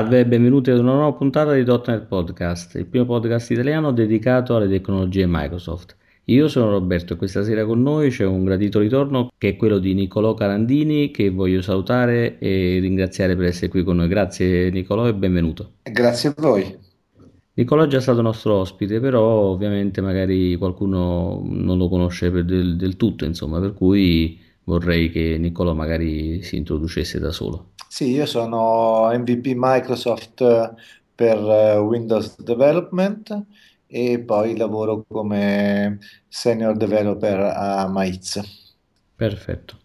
Salve e benvenuti ad una nuova puntata di .NET Podcast, il primo podcast italiano dedicato alle tecnologie Microsoft. Io sono Roberto e questa sera con noi c'è un gradito ritorno che è quello di Niccolò Carandini che voglio salutare e ringraziare per essere qui con noi. Grazie Niccolò e benvenuto. Grazie a voi. Niccolò è già stato nostro ospite, però ovviamente magari qualcuno non lo conosce del, del tutto, insomma, per cui vorrei che Niccolò magari si introducesse da solo. Sì, io sono MVP Microsoft eh, per eh, Windows Development e poi lavoro come senior developer a Maiz. Perfetto.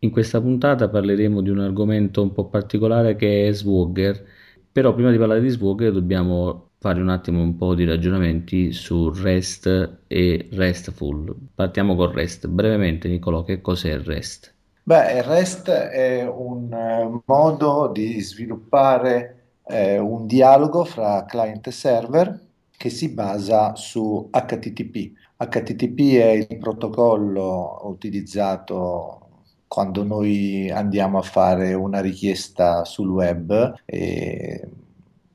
In questa puntata parleremo di un argomento un po' particolare che è Swagger, però prima di parlare di Swagger dobbiamo fare un attimo un po' di ragionamenti su REST e RESTful. Partiamo con REST. Brevemente, Nicolò, che cos'è REST? Beh, il REST è un eh, modo di sviluppare eh, un dialogo fra client e server che si basa su HTTP. HTTP è il protocollo utilizzato quando noi andiamo a fare una richiesta sul web e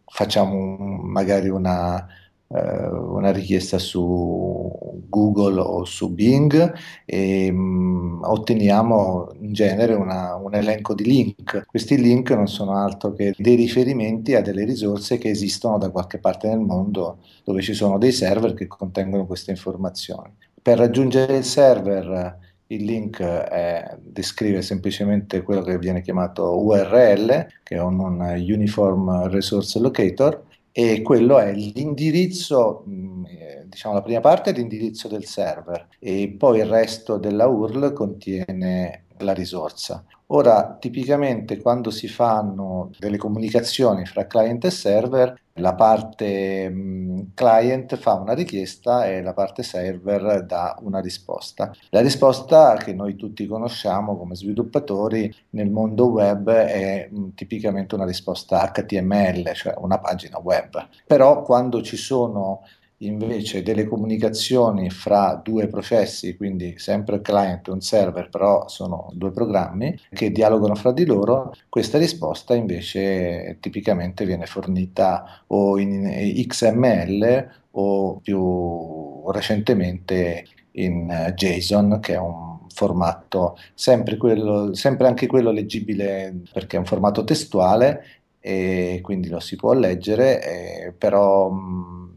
facciamo magari una, una richiesta su Google o su Bing e mh, mm, otteniamo in genere una, un elenco di link. Questi link non sono altro che dei riferimenti a delle risorse che esistono da qualche parte nel mondo dove ci sono dei server che contengono queste informazioni. Per raggiungere il server il link è, descrive semplicemente quello che viene chiamato URL, che è un, un Uniform Resource Locator, e quello è l'indirizzo, mm, eh, diciamo la prima parte è l'indirizzo del server. E poi il resto della URL contiene la risorsa. Ora, tipicamente quando si fanno delle comunicazioni fra client e server, la parte mh, client fa una richiesta e la parte server dà una risposta. La risposta che noi tutti conosciamo come sviluppatori nel mondo web è mh, tipicamente una risposta HTML, cioè una pagina web. Però quando ci sono invece delle comunicazioni fra due processi, quindi sempre il client e un server, però sono due programmi che dialogano fra di loro, questa risposta invece tipicamente viene fornita o in XML o più recentemente in JSON, che è un formato sempre, quello, sempre anche quello leggibile perché è un formato testuale e quindi lo si può leggere, eh, però mh,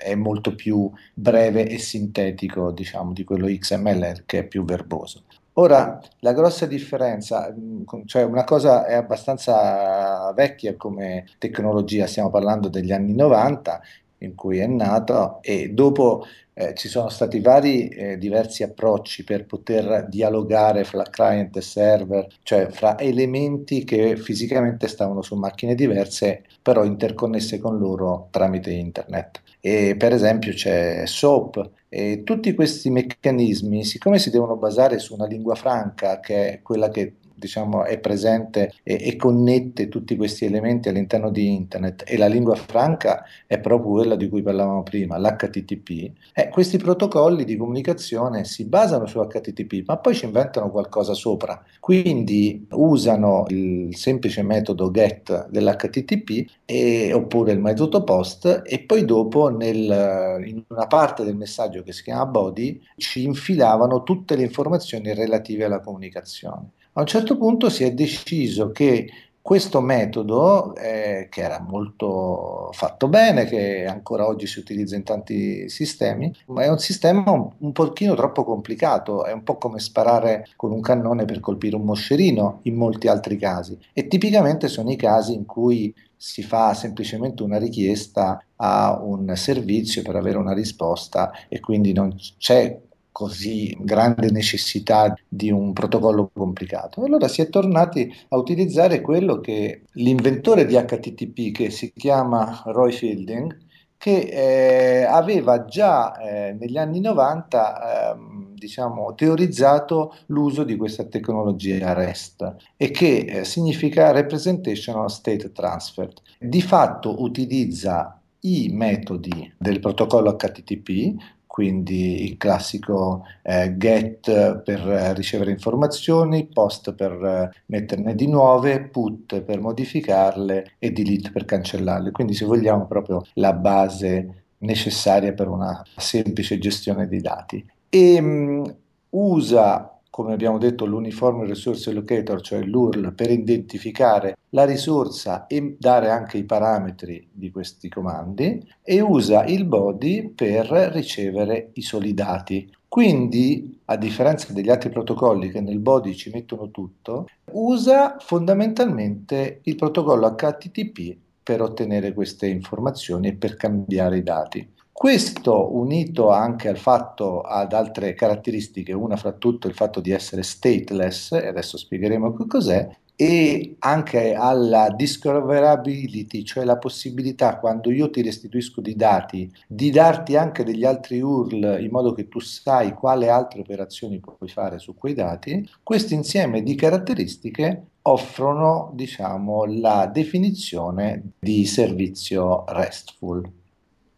è molto più breve e sintetico, diciamo, di quello XML che è più verboso. Ora, la grossa differenza, mm, cioè una cosa è abbastanza vecchia come tecnologia, stiamo parlando degli anni 90, in cui è nato e dopo eh, ci sono stati vari eh, diversi approcci per poter dialogare fra client e server, cioè fra elementi che fisicamente stavano su macchine diverse, però interconnesse con loro tramite internet. E per esempio c'è SOAP e tutti questi meccanismi, siccome si devono basare su una lingua franca, che è quella che diciamo, è presente e, e, connette tutti questi elementi all'interno di internet e la lingua franca è proprio quella di cui parlavamo prima, l'HTTP, eh, questi protocolli di comunicazione si basano su HTTP, ma poi ci inventano qualcosa sopra. Quindi usano il semplice metodo get dell'HTTP e, oppure il metodo post e poi dopo nel, in una parte del messaggio che si chiama body ci infilavano tutte le informazioni relative alla comunicazione. A un certo punto si è deciso che questo metodo, eh, che era molto fatto bene, che ancora oggi si utilizza in tanti sistemi, ma è un sistema un, un pochino troppo complicato, è un po' come sparare con un cannone per colpire un moscerino in molti altri casi. E tipicamente sono i casi in cui si fa semplicemente una richiesta a un servizio per avere una risposta e quindi non c'è così grande necessità di un protocollo complicato. Allora si è tornati a utilizzare quello che l'inventore di HTTP, che si chiama Roy Fielding, che eh, aveva già eh, negli anni 90 eh, diciamo, teorizzato l'uso di questa tecnologia REST e che eh, significa Representational State Transfer. Di fatto utilizza i metodi del protocollo HTTP quindi il classico eh, get per ricevere informazioni, post per eh, metterne di nuove, put per modificarle e delete per cancellarle. Quindi se vogliamo proprio la base necessaria per una semplice gestione dei dati. E mh, usa come abbiamo detto, l'Uniform Resource Locator, cioè l'URL, per identificare la risorsa e dare anche i parametri di questi comandi e usa il body per ricevere i soli dati. Quindi, a differenza degli altri protocolli che nel body ci mettono tutto, usa fondamentalmente il protocollo HTTP per ottenere queste informazioni e per cambiare i dati. Questo unito anche al fatto ad altre caratteristiche, una fra tutto il fatto di essere stateless, e adesso spiegheremo che cos'è, e anche alla discoverability, cioè la possibilità quando io ti restituisco dei dati di darti anche degli altri URL in modo che tu sai quale altre operazioni puoi fare su quei dati, questo insieme di caratteristiche offrono diciamo la definizione di servizio RESTful.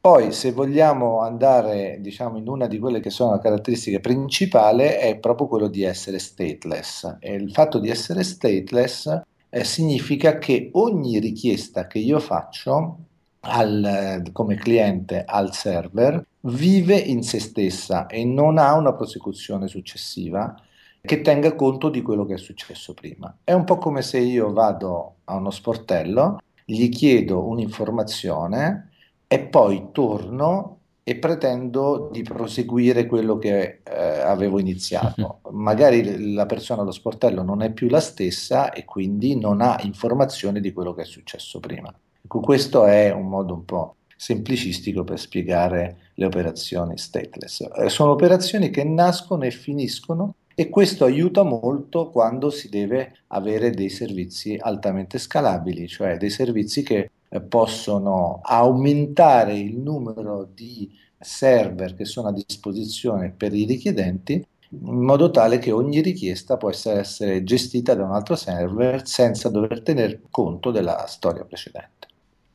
Poi, se vogliamo andare, diciamo, in una di quelle che sono le caratteristiche principali, è proprio quello di essere stateless. E il fatto di essere stateless eh, significa che ogni richiesta che io faccio al, come cliente al server vive in se stessa e non ha una prosecuzione successiva che tenga conto di quello che è successo prima. È un po' come se io vado a uno sportello, gli chiedo un'informazione, e poi torno e pretendo di proseguire quello che eh, avevo iniziato. Magari la persona allo sportello non è più la stessa e quindi non ha informazioni di quello che è successo prima. Ecco, questo è un modo un po' semplicistico per spiegare le operazioni stateless. Eh, sono operazioni che nascono e finiscono e questo aiuta molto quando si deve avere dei servizi altamente scalabili, cioè dei servizi che possono aumentare il numero di server che sono a disposizione per i richiedenti in modo tale che ogni richiesta possa essere gestita da un altro server senza dover tener conto della storia precedente.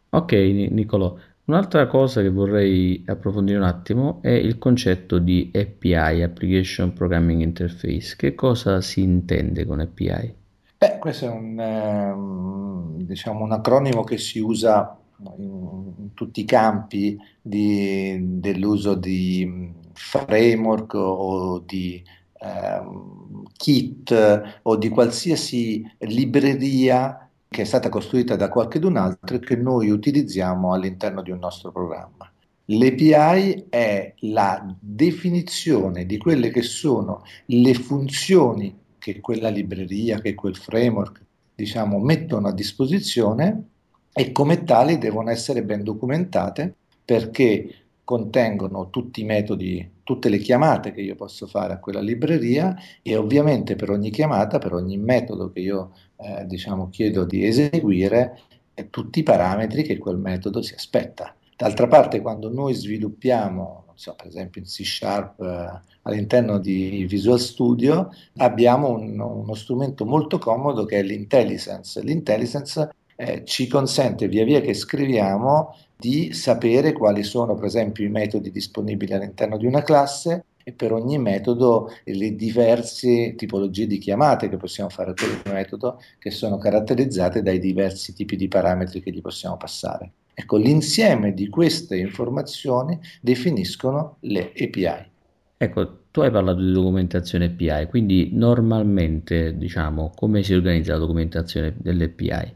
Ok, Nicolò. Un'altra cosa che vorrei approfondire un attimo è il concetto di API, Application Programming Interface. Che cosa si intende con API? Beh, questo è un, eh, diciamo, un acronimo che si usa in, in tutti i campi di, dell'uso di framework o di eh, kit o di qualsiasi libreria che è stata costruita da qualcun altro che noi utilizziamo all'interno di un nostro programma. L'API è la definizione di quelle che sono le funzioni che quella libreria, che quel framework, diciamo, mettono a disposizione e come tali devono essere ben documentate perché contengono tutti i metodi, tutte le chiamate che io posso fare a quella libreria e ovviamente per ogni chiamata, per ogni metodo che io eh, diciamo, chiedo di eseguire, tutti i parametri che quel metodo si aspetta. D'altra parte, quando noi sviluppiamo so, per esempio in C Sharp eh, all'interno di Visual Studio, abbiamo un, uno strumento molto comodo che è l'IntelliSense. L'IntelliSense eh, ci consente via via che scriviamo di sapere quali sono per esempio i metodi disponibili all'interno di una classe e per ogni metodo le diverse tipologie di chiamate che possiamo fare a quel metodo che sono caratterizzate dai diversi tipi di parametri che gli possiamo passare. Ecco, l'insieme di queste informazioni definiscono le API. Ecco, tu hai parlato di documentazione API, quindi normalmente, diciamo, come si organizza la documentazione delle API?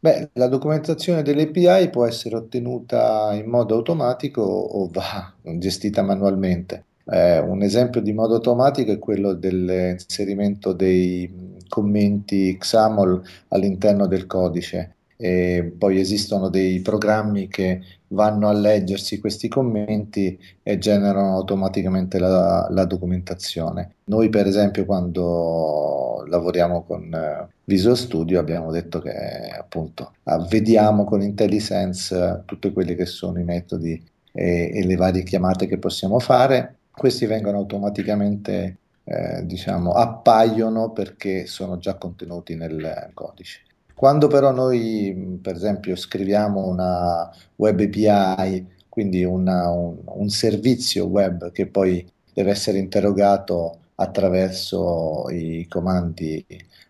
Beh, la documentazione delle API può essere ottenuta in modo automatico o va gestita manualmente. Eh, un esempio di modo automatico è quello dell'inserimento dei commenti XAML all'interno del codice e poi esistono dei programmi che vanno a leggersi questi commenti e generano automaticamente la, la documentazione. Noi per esempio quando lavoriamo con uh, Visual Studio abbiamo detto che appunto vediamo con IntelliSense tutti quelli che sono i metodi e, e, le varie chiamate che possiamo fare. Questi vengono automaticamente eh, diciamo appaiono perché sono già contenuti nel codice. Quando però noi, per esempio, scriviamo una web API, quindi una, un, un servizio web che poi deve essere interrogato attraverso i comandi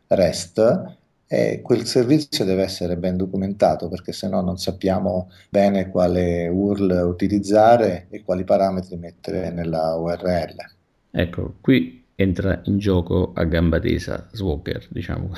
REST e quel servizio deve essere ben documentato perché se no non sappiamo bene quale URL utilizzare e quali parametri mettere nella URL. Ecco, qui entra in gioco a gamba tesa Swagger, diciamo.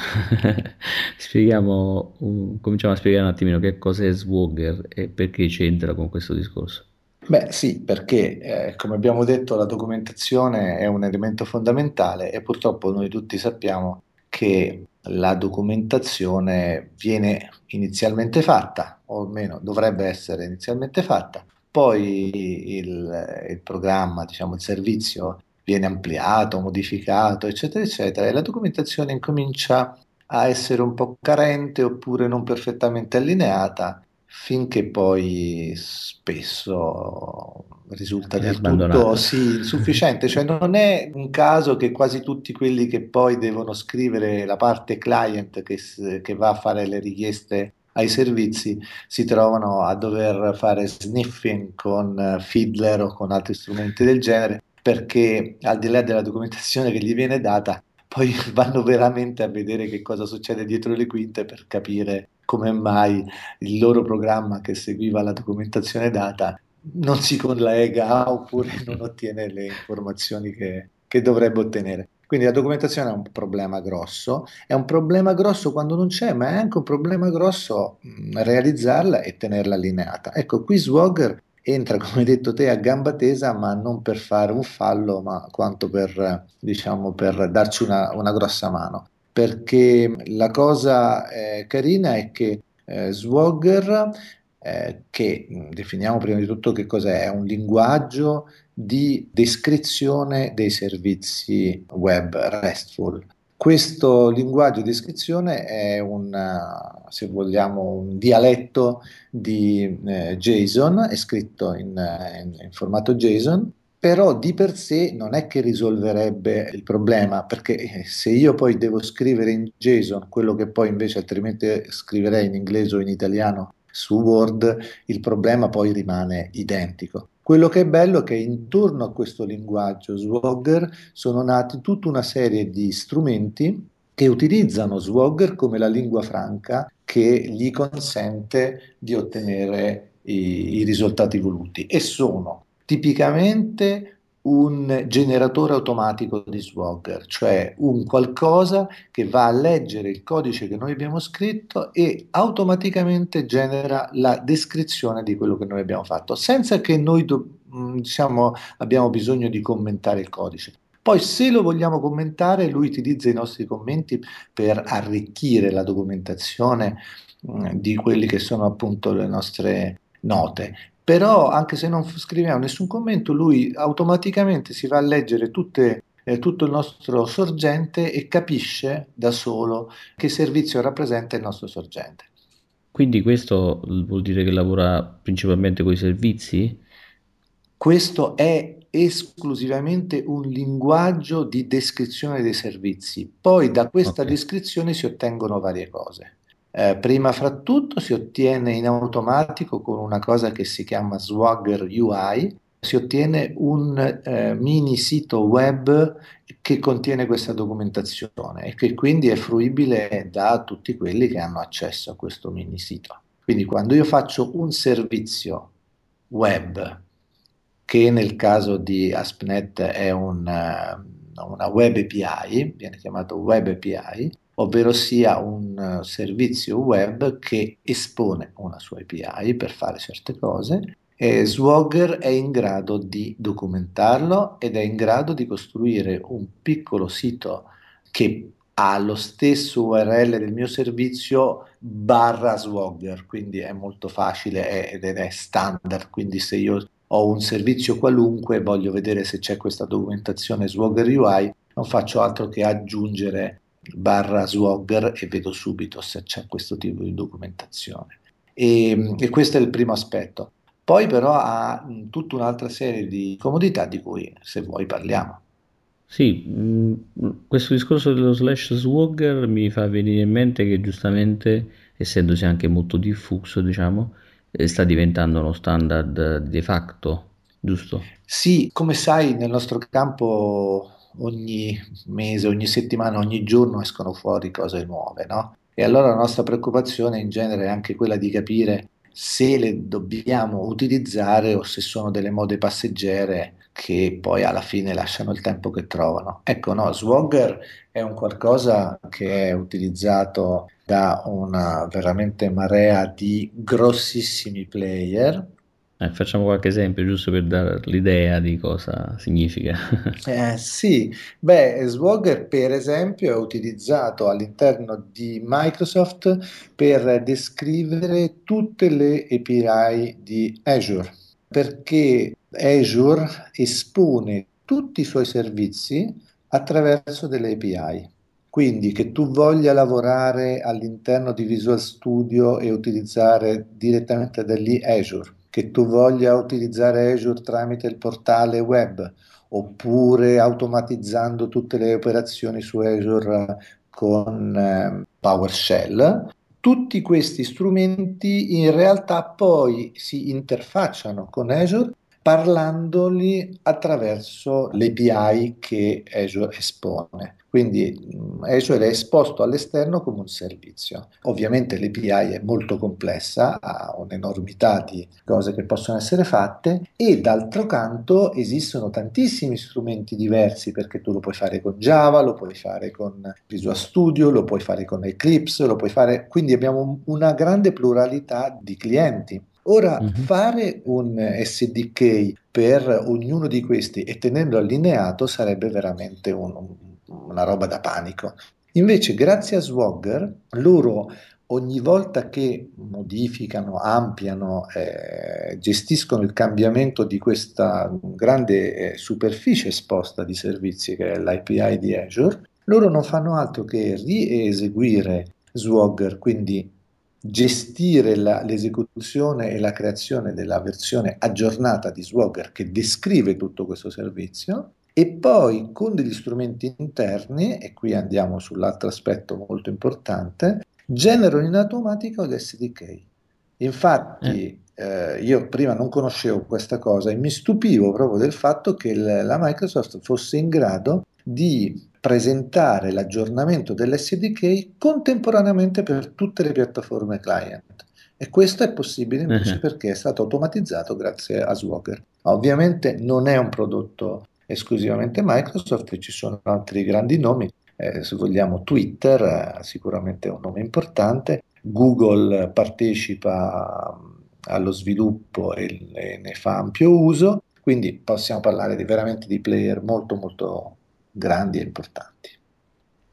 Spieghiamo, cominciamo a spiegare un attimino che cos'è Swagger e perché c'entra con questo discorso. Beh, sì, perché eh, come abbiamo detto la documentazione è un elemento fondamentale e purtroppo noi tutti sappiamo che la documentazione viene inizialmente fatta, o almeno dovrebbe essere inizialmente fatta, poi il, il programma, diciamo il servizio viene ampliato, modificato, eccetera, eccetera, e la documentazione incomincia a essere un po' carente oppure non perfettamente allineata finché poi spesso risulta del tutto sì, insufficiente, cioè non è un caso che quasi tutti quelli che poi devono scrivere la parte client che, che va a fare le richieste ai servizi si trovano a dover fare sniffing con Fiddler o con altri strumenti del genere perché al di là della documentazione che gli viene data poi vanno veramente a vedere che cosa succede dietro le quinte per capire come mai il loro programma che seguiva la documentazione data non si collega oppure non ottiene le informazioni che, che dovrebbe ottenere. Quindi la documentazione è un problema grosso, è un problema grosso quando non c'è, ma è anche un problema grosso realizzarla e tenerla allineata. Ecco, qui Swagger entra, come hai detto te, a gamba tesa, ma non per fare un fallo, ma quanto per, diciamo, per darci una, una grossa mano. Perché la cosa eh, carina è che eh, Swagger, eh, che definiamo prima di tutto che cos'è, è un linguaggio di descrizione dei servizi web RESTful. Questo linguaggio di descrizione è un, se vogliamo, un dialetto di eh, JSON, è scritto in, in, in formato JSON, però di per sé non è che risolverebbe il problema, perché eh, se io poi devo scrivere in JSON quello che poi invece altrimenti scriverei in inglese o in italiano su Word, il problema poi rimane identico. Quello che è bello è che intorno a questo linguaggio Swagger sono nati tutta una serie di strumenti che utilizzano Swagger come la lingua franca che gli consente di ottenere i, i risultati voluti e sono tipicamente un generatore automatico di Swagger, cioè un qualcosa che va a leggere il codice che noi abbiamo scritto e automaticamente genera la descrizione di quello che noi abbiamo fatto, senza che noi do, diciamo, abbiamo bisogno di commentare il codice. Poi se lo vogliamo commentare, lui utilizza i nostri commenti per arricchire la documentazione mh, mm, di quelli che sono appunto le nostre note però anche se non scriviamo nessun commento, lui automaticamente si va a leggere tutte, eh, tutto il nostro sorgente e capisce da solo che servizio rappresenta il nostro sorgente. Quindi questo vuol dire che lavora principalmente con i servizi? Questo è esclusivamente un linguaggio di descrizione dei servizi. Poi da questa okay. descrizione si ottengono varie cose. Eh, prima fra tutto si ottiene in automatico con una cosa che si chiama Swagger UI, si ottiene un eh, mini sito web che contiene questa documentazione e che quindi è fruibile da tutti quelli che hanno accesso a questo mini sito. Quindi quando io faccio un servizio web, che nel caso di AspNet è un, una web API, viene chiamato web API, ovvero sia un uh, servizio web che espone una sua API per fare certe cose e Swagger è in grado di documentarlo ed è in grado di costruire un piccolo sito che ha lo stesso URL del mio servizio barra Swagger, quindi è molto facile ed è standard, quindi se io ho un servizio qualunque e voglio vedere se c'è questa documentazione Swagger UI, non faccio altro che aggiungere barra Swagger e vedo subito se c'è questo tipo di documentazione. E, e questo è il primo aspetto. Poi però ha tutta un'altra serie di comodità di cui se vuoi parliamo. Sì, questo discorso dello slash swagger mi fa venire in mente che giustamente, essendosi anche molto diffuso, diciamo, eh, sta diventando uno standard de facto, giusto? Sì, come sai, nel nostro campo ogni mese, ogni settimana, ogni giorno escono fuori cose nuove, no? E allora la nostra preoccupazione in genere è anche quella di capire se le dobbiamo utilizzare o se sono delle mode passeggere che poi alla fine lasciano il tempo che trovano. Ecco, no, Swagger è un qualcosa che è utilizzato da una veramente marea di grossissimi player eh, facciamo qualche esempio giusto per dare l'idea di cosa significa. Eh, sì, beh, Swagger per esempio è utilizzato all'interno di Microsoft per descrivere tutte le API di Azure, perché Azure espone tutti i suoi servizi attraverso delle API. Quindi che tu voglia lavorare all'interno di Visual Studio e utilizzare direttamente da Azure che tu voglia utilizzare Azure tramite il portale web oppure automatizzando tutte le operazioni su Azure con eh, PowerShell, tutti questi strumenti in realtà poi si interfacciano con Azure parlandoli attraverso l'API che Azure espone. Quindi Azure è esposto all'esterno come un servizio. Ovviamente l'API è molto complessa, ha un'enormità di cose che possono essere fatte e d'altro canto esistono tantissimi strumenti diversi perché tu lo puoi fare con Java, lo puoi fare con Visual Studio, lo puoi fare con Eclipse, lo puoi fare... Quindi abbiamo una grande pluralità di clienti. Ora, mm-hmm. fare un SDK per ognuno di questi e tenerlo allineato sarebbe veramente un, una roba da panico. Invece, grazie a Swagger, loro ogni volta che modificano, ampliano, eh, gestiscono il cambiamento di questa grande eh, superficie esposta di servizi che è l'API di Azure, loro non fanno altro che rieseguire Swagger, quindi gestire la, l'esecuzione e la creazione della versione aggiornata di Swagger che descrive tutto questo servizio e poi con degli strumenti interni, e qui andiamo sull'altro aspetto molto importante, generano in automatico l'SDK. Infatti, eh. Eh, io prima non conoscevo questa cosa e mi stupivo proprio del fatto che l- la Microsoft fosse in grado di presentare l'aggiornamento dell'SDK contemporaneamente per tutte le piattaforme client. E questo è possibile invece uh-huh. perché è stato automatizzato grazie a Swagger. Ovviamente non è un prodotto esclusivamente Microsoft, ci sono altri grandi nomi, eh, se vogliamo Twitter eh, sicuramente è un nome importante, Google partecipa mm, allo sviluppo e, e, ne fa ampio uso, quindi possiamo parlare di, veramente di player molto molto grandi e importanti.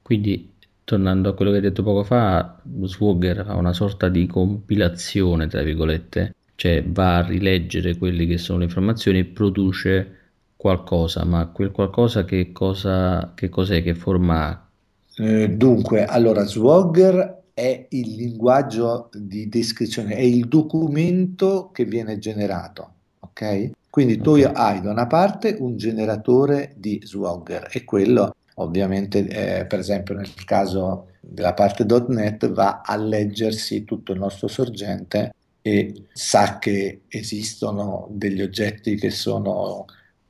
Quindi tornando a quello che hai detto poco fa, Swagger fa una sorta di compilazione, tra virgolette, cioè va a rileggere quelle che sono le informazioni e produce qualcosa, ma quel qualcosa che cosa che cos'è, che forma ha? Eh, dunque, allora Swagger è il linguaggio di descrizione, è il documento che viene generato, ok? Quindi tu okay. hai da una parte un generatore di Swagger e quello ovviamente eh, per esempio nel caso della parte .NET va a leggersi tutto il nostro sorgente e sa che esistono degli oggetti che sono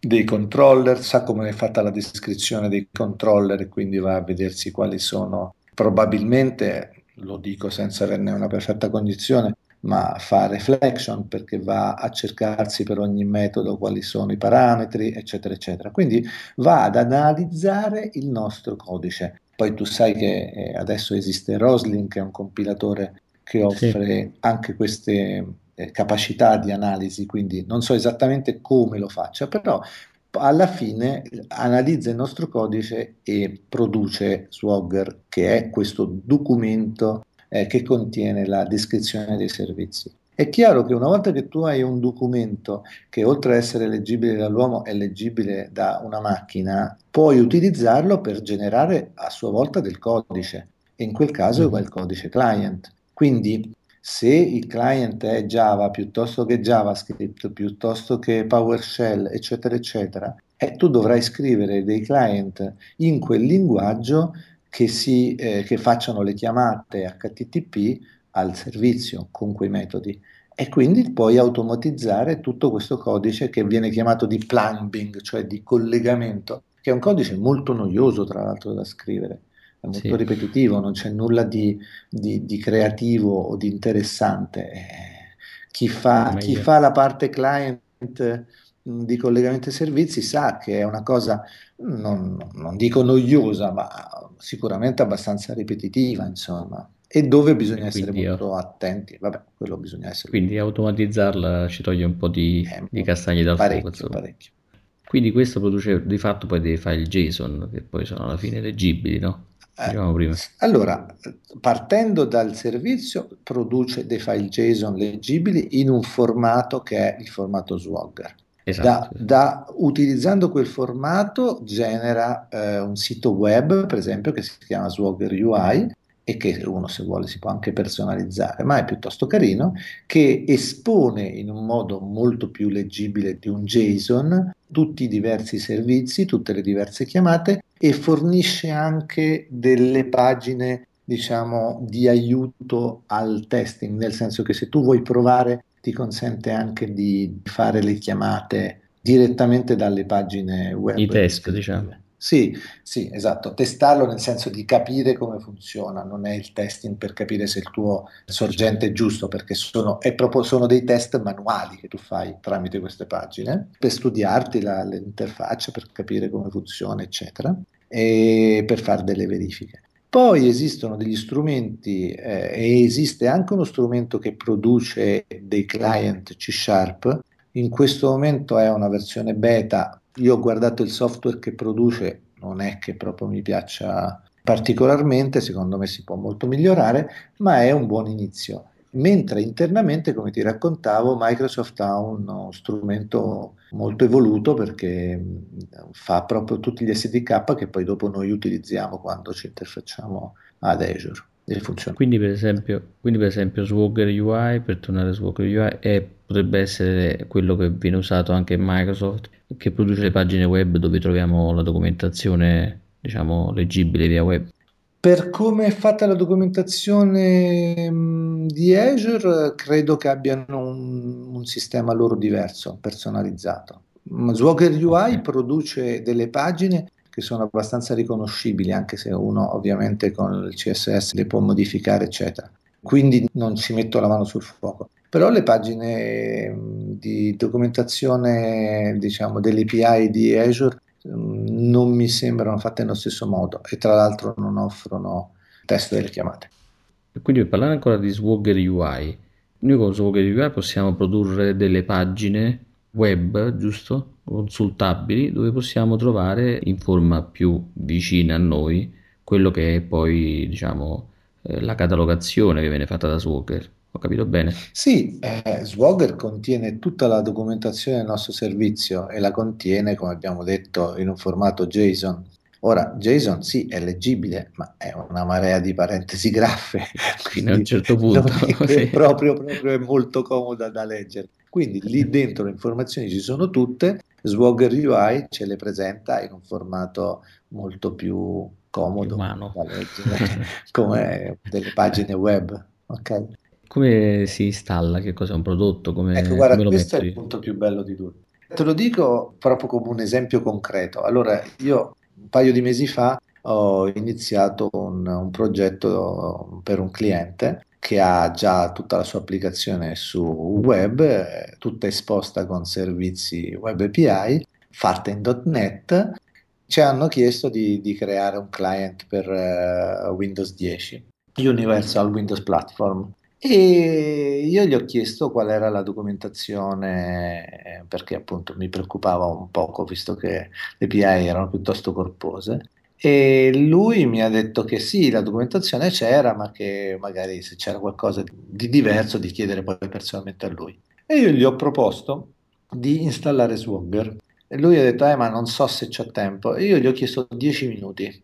dei controller, sa come è fatta la descrizione dei controller e quindi va a vedersi quali sono. Probabilmente, lo dico senza averne una perfetta cognizione, ma fa reflection perché va a cercarsi per ogni metodo quali sono i parametri, eccetera, eccetera. Quindi va ad analizzare il nostro codice. Poi tu sai che eh, adesso esiste Roslyn, che è un compilatore che offre sì. anche queste eh, capacità di analisi, quindi non so esattamente come lo faccia, però alla fine analizza il nostro codice e produce Swagger, che è questo documento eh, che contiene la descrizione dei servizi. È chiaro che una volta che tu hai un documento che oltre ad essere leggibile dall'uomo è leggibile da una macchina, puoi utilizzarlo per generare a sua volta del codice e in quel caso è il codice client. Quindi se il client è Java piuttosto che JavaScript, piuttosto che PowerShell, eccetera, eccetera, e tu dovrai scrivere dei client in quel linguaggio che, si, eh, che facciano le chiamate HTTP al servizio con quei metodi. e quindi puoi automatizzare tutto questo codice che viene chiamato di plumbing, cioè di collegamento, che è un codice molto noioso tra l'altro da scrivere, è molto Sì, ripetitivo, non c'è nulla di, di- di creativo o di interessante. Eh, chi fa, chi fa la parte client di collegamento ai servizi sa che è una cosa, non, non dico noiosa, ma sicuramente abbastanza ripetitiva, insomma, e dove E bisogna essere quindi, molto attenti. Vabbè, quello bisogna essere quindi automatizzarla ci toglie un po' di, eh, di castagne dal fuoco, parecchio, insomma. parecchio. Quindi questo produce di fatto poi dei file JSON che poi sono alla fine leggibili, no? Eh, Dicevamo prima. allora, partendo dal servizio, produce dei file JSON leggibili in un formato che è il formato Swagger. Da, Esatto, esatto. da- utilizzando quel formato genera eh, un sito web, per esempio, che si chiama Swagger UI e che uno se vuole si può anche personalizzare, ma è piuttosto carino, che espone in un modo molto più leggibile di un JSON tutti i diversi servizi, tutte le diverse chiamate e fornisce anche delle pagine, diciamo, di aiuto al testing, nel senso che se tu vuoi provare ti consente anche di fare le chiamate direttamente dalle pagine I web test, diciamo. Sì, sì, esatto, testarlo nel senso di capire come funziona, non è il testing per capire se il tuo sorgente è giusto, perché sono, è proprio- sono dei test manuali che tu fai tramite queste pagine, per studiarti la- l'interfaccia, per capire come funziona, eccetera, e per fare delle verifiche. Poi esistono degli strumenti eh, e esiste anche uno strumento che produce dei client C Sharp. In questo momento è una versione beta. Io ho guardato il software che produce, non è che proprio mi piaccia particolarmente, secondo me si può molto migliorare, ma è un buon inizio. Mentre internamente, come ti raccontavo, Microsoft ha uno strumento molto evoluto perché fa proprio tutti gli SDK che poi dopo noi utilizziamo quando ci interfacciamo ad Azure. E funziona. Quindi per esempio, quindi per esempio Swagger UI, per tornare a Swagger UI, è- potrebbe essere quello che viene usato anche in Microsoft, che produce le pagine web dove troviamo la documentazione, diciamo, leggibile via web. Per come è fatta la documentazione mh, di Azure, credo che abbiano un, un sistema loro diverso, personalizzato. Mm, Swagger. UI produce delle pagine che sono abbastanza riconoscibili, anche se uno ovviamente con il CSS le può modificare, eccetera. Quindi non ci metto la mano sul fuoco. Però le pagine mh, di documentazione, diciamo, delle API di Azure mm, non mi sembrano fatte nello stesso modo e tra l'altro non offrono test delle chiamate. Quindi per parlare ancora di Swagger UI, noi con Swagger UI possiamo produrre delle pagine web, giusto? Consultabili, dove possiamo trovare in forma più vicina a noi quello che è poi, diciamo, eh, la catalogazione che viene fatta da Swagger. Ho capito bene? Sì, eh, Swagger contiene tutta la documentazione del nostro servizio e la contiene, come abbiamo detto, in un formato JSON. Ora, JSON sì, è leggibile, ma è una marea di parentesi graffe, Fino a un certo punto, è sì. proprio, proprio è molto comoda da leggere. Quindi lì dentro le informazioni ci sono tutte, Swagger UI ce le presenta in un formato molto più comodo umano. da leggere, come delle pagine web. Ok? Come si installa? Che cos'è un prodotto? Ecco, Come, guarda, come questo è il punto più bello di tutto. Te lo dico proprio come un esempio concreto. Allora, io un paio di mesi fa ho iniziato un, un progetto per un cliente che ha già tutta la sua applicazione su web, eh, tutta esposta con servizi web API, fatta in .NET. Ci hanno chiesto di, di creare un client per eh, Windows 10, Universal Windows Platform. E io gli ho chiesto qual era la documentazione, eh, perché appunto mi preoccupava un poco, visto che le API erano piuttosto corpose. E lui mi ha detto che sì, la documentazione c'era, ma che magari se c'era qualcosa di diverso, di chiedere poi personalmente a lui. E io gli ho proposto di installare Swagger. E lui ha detto, eh, ma non so se c'ho tempo. E io gli ho chiesto 10 minuti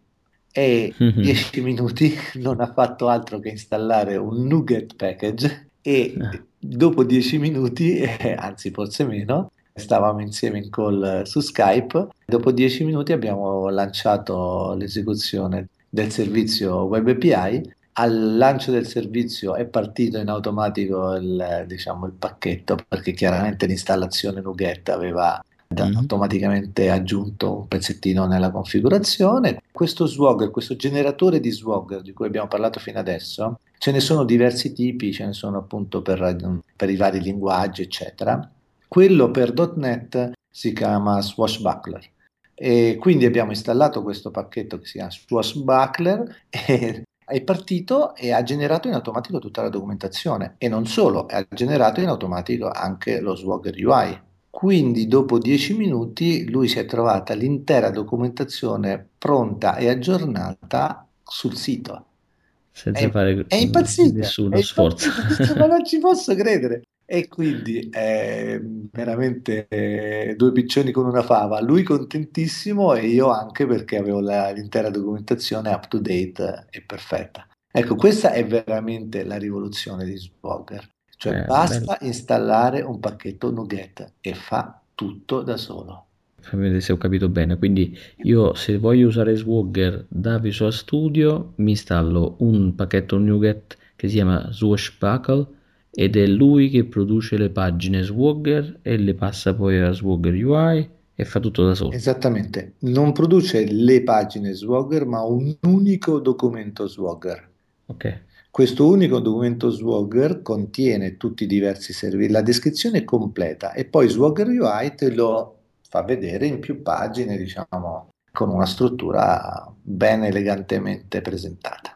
e 10 minuti non ha fatto altro che installare un NuGet package e Ah, dopo 10 minuti, eh, anzi forse meno, stavamo insieme in call eh, su Skype. Dopo 10 minuti abbiamo lanciato l'esecuzione del servizio Web API al lancio del servizio è partito in automatico il, diciamo, il pacchetto perché chiaramente l'installazione Nuget aveva mm-hmm. automaticamente aggiunto un pezzettino nella configurazione. Questo Swagger, questo generatore di Swagger di cui abbiamo parlato fino adesso, ce ne sono diversi tipi, ce ne sono appunto per, per i vari linguaggi, eccetera. Quello per .NET si chiama Swashbuckler. E quindi abbiamo installato questo pacchetto che si chiama Swashbuckler e è partito e ha generato in automatico tutta la documentazione e non solo, ha generato in automatico anche lo Swagger UI. Quindi dopo dieci minuti lui si è trovata l'intera documentazione pronta e aggiornata sul sito. Senza è, fare è impazzito, nessuno è sforzo. Impazzito, ma non ci posso credere. E quindi è veramente eh, due piccioni con una fava, lui contentissimo e io anche perché avevo la, l'intera documentazione up to date e perfetta. Ecco, questa è veramente la rivoluzione di Swagger, cioè eh, basta bello. installare un pacchetto Nuget e fa tutto da solo. Fammi vedere se ho capito bene. Quindi io se voglio usare Swagger da Visual Studio mi installo un pacchetto Nuget che si chiama Swashbuckle ed è lui che produce le pagine Swagger e le passa poi a Swagger UI e fa tutto da solo. Esattamente, non produce le pagine Swagger ma un unico documento Swagger. Ok. Questo unico documento Swagger contiene tutti i diversi servizi, la descrizione è completa e poi Swagger UI te lo fa vedere in più pagine, diciamo, con una struttura ben elegantemente presentata.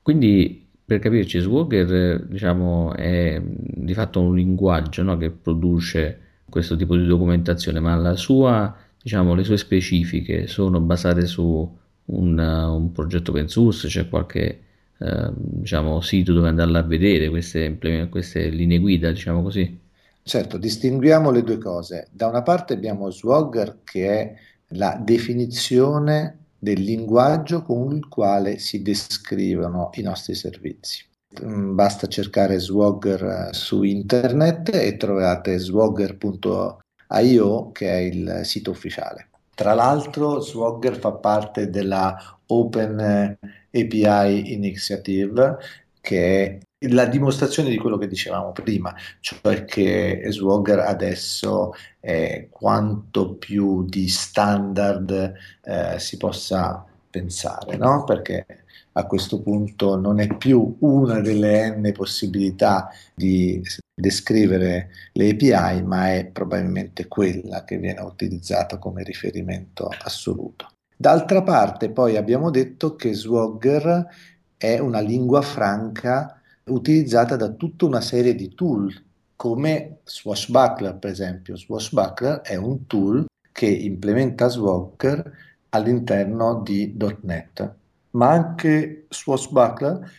Quindi per capirci, Swagger diciamo, è di fatto un linguaggio no, che produce questo tipo di documentazione, ma sua, diciamo, le sue specifiche sono basate su un, un progetto open source, c'è qualche eh, diciamo, sito dove andarla a vedere queste, queste linee guida, diciamo così? Certo, distinguiamo le due cose. Da una parte abbiamo Swagger che è la definizione del linguaggio con il quale si descrivono i nostri servizi. Mm, basta cercare Swagger eh, su internet e trovate swagger.io che è il sito ufficiale. Tra l'altro Swagger fa parte della Open API Initiative che è la dimostrazione di quello che dicevamo prima, cioè che Swagger adesso è quanto più di standard eh, si possa pensare, no? Perché a questo punto non è più una delle n possibilità di descrivere le API, ma è probabilmente quella che viene utilizzata come riferimento assoluto. D'altra parte, poi abbiamo detto che Swagger è una lingua franca utilizzata da tutta una serie di tool, come Swashbuckler per esempio. Swashbuckler è un tool che implementa Swagger all'interno di .NET, ma anche Swashbuckler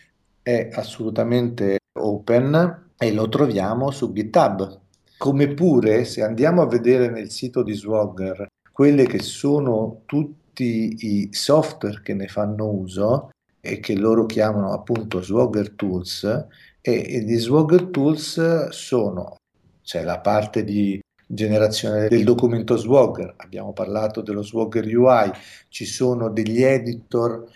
è assolutamente open e lo troviamo su GitHub. Come pure se andiamo a vedere nel sito di Swagger quelle che sono tutti i software che ne fanno uso, e che loro chiamano appunto Swagger Tools e gli Swagger Tools sono, c'è la parte di generazione del documento Swagger, abbiamo parlato dello Swagger UI, ci sono degli editor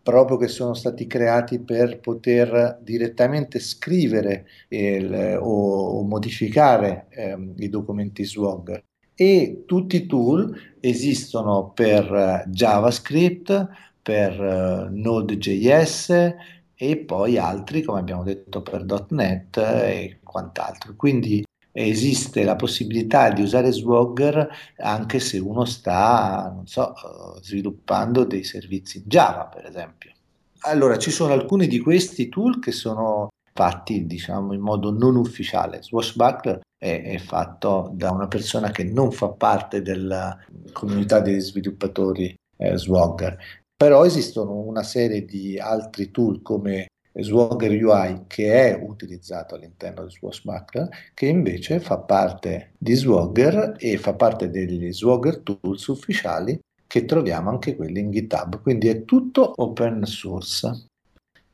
proprio che sono stati creati per poter direttamente scrivere il, o, o, modificare ehm, i documenti Swagger e tutti i tool esistono per JavaScript, per uh, Node.js e poi altri, come abbiamo detto, per .NET e quant'altro. Quindi esiste la possibilità di usare Swagger anche se uno sta, so, uh, sviluppando dei servizi Java, per esempio. Allora, ci sono alcuni di questi tool che sono fatti, diciamo, in modo non ufficiale. Swashbuckler è, è fatto da una persona che non fa parte della comunità degli sviluppatori eh, Swagger però esistono una serie di altri tool come Swagger UI che è utilizzato all'interno di Swashbuckler che invece fa parte di Swagger e fa parte degli Swagger tools ufficiali che troviamo anche quelli in GitHub, quindi è tutto open source.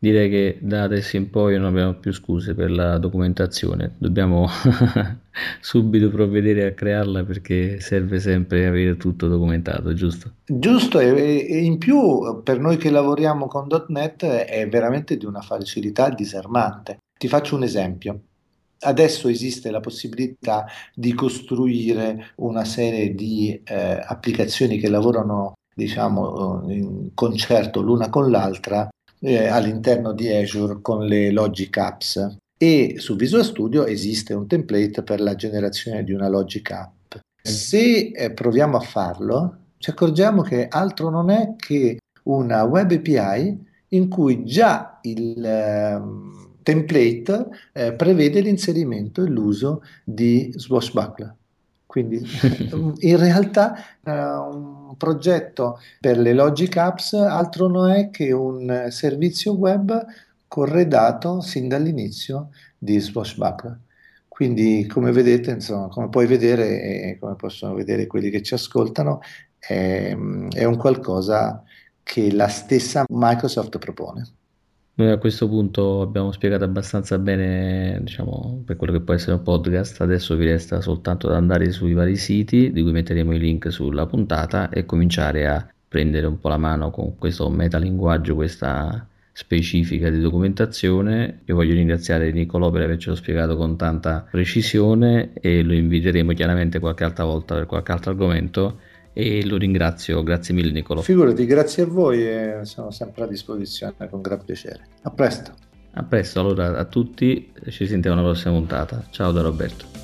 Direi che da adesso in poi non abbiamo più scuse per la documentazione, dobbiamo subito provvedere a crearla perché serve sempre avere tutto documentato, giusto? Giusto, e, in più per noi che lavoriamo con .NET è veramente di una facilità disarmante. Ti faccio un esempio. Adesso esiste la possibilità di costruire una serie di eh, applicazioni che lavorano, diciamo, in concerto l'una con l'altra eh, all'interno di Azure con le Logic Apps e su Visual Studio esiste un template per la generazione di una Logic App. Se eh, proviamo a farlo, ci accorgiamo che altro non è che una web API in cui già il eh, template eh, prevede l'inserimento e l'uso di Swashbuckler. Quindi in realtà uh, un progetto per le Logic Apps altro non è che un servizio web corredato sin dall'inizio di Swashbuckler. Quindi come vedete, insomma, come puoi vedere e come possono vedere quelli che ci ascoltano, è, è un qualcosa che la stessa Microsoft propone. Noi a questo punto abbiamo spiegato abbastanza bene, diciamo, per quello che può essere un podcast, adesso vi resta soltanto da andare sui vari siti, di cui metteremo i link sulla puntata, e cominciare a prendere un po' la mano con questo metalinguaggio, questa specifica di documentazione. Io voglio ringraziare Niccolò per avercelo spiegato con tanta precisione e lo inviteremo chiaramente qualche altra volta per qualche altro argomento e lo ringrazio, grazie mille Nicolo. Figurati, grazie a voi e sono sempre a disposizione con gran piacere. A presto. A presto, allora a tutti, ci sentiamo alla prossima puntata. Ciao da Roberto.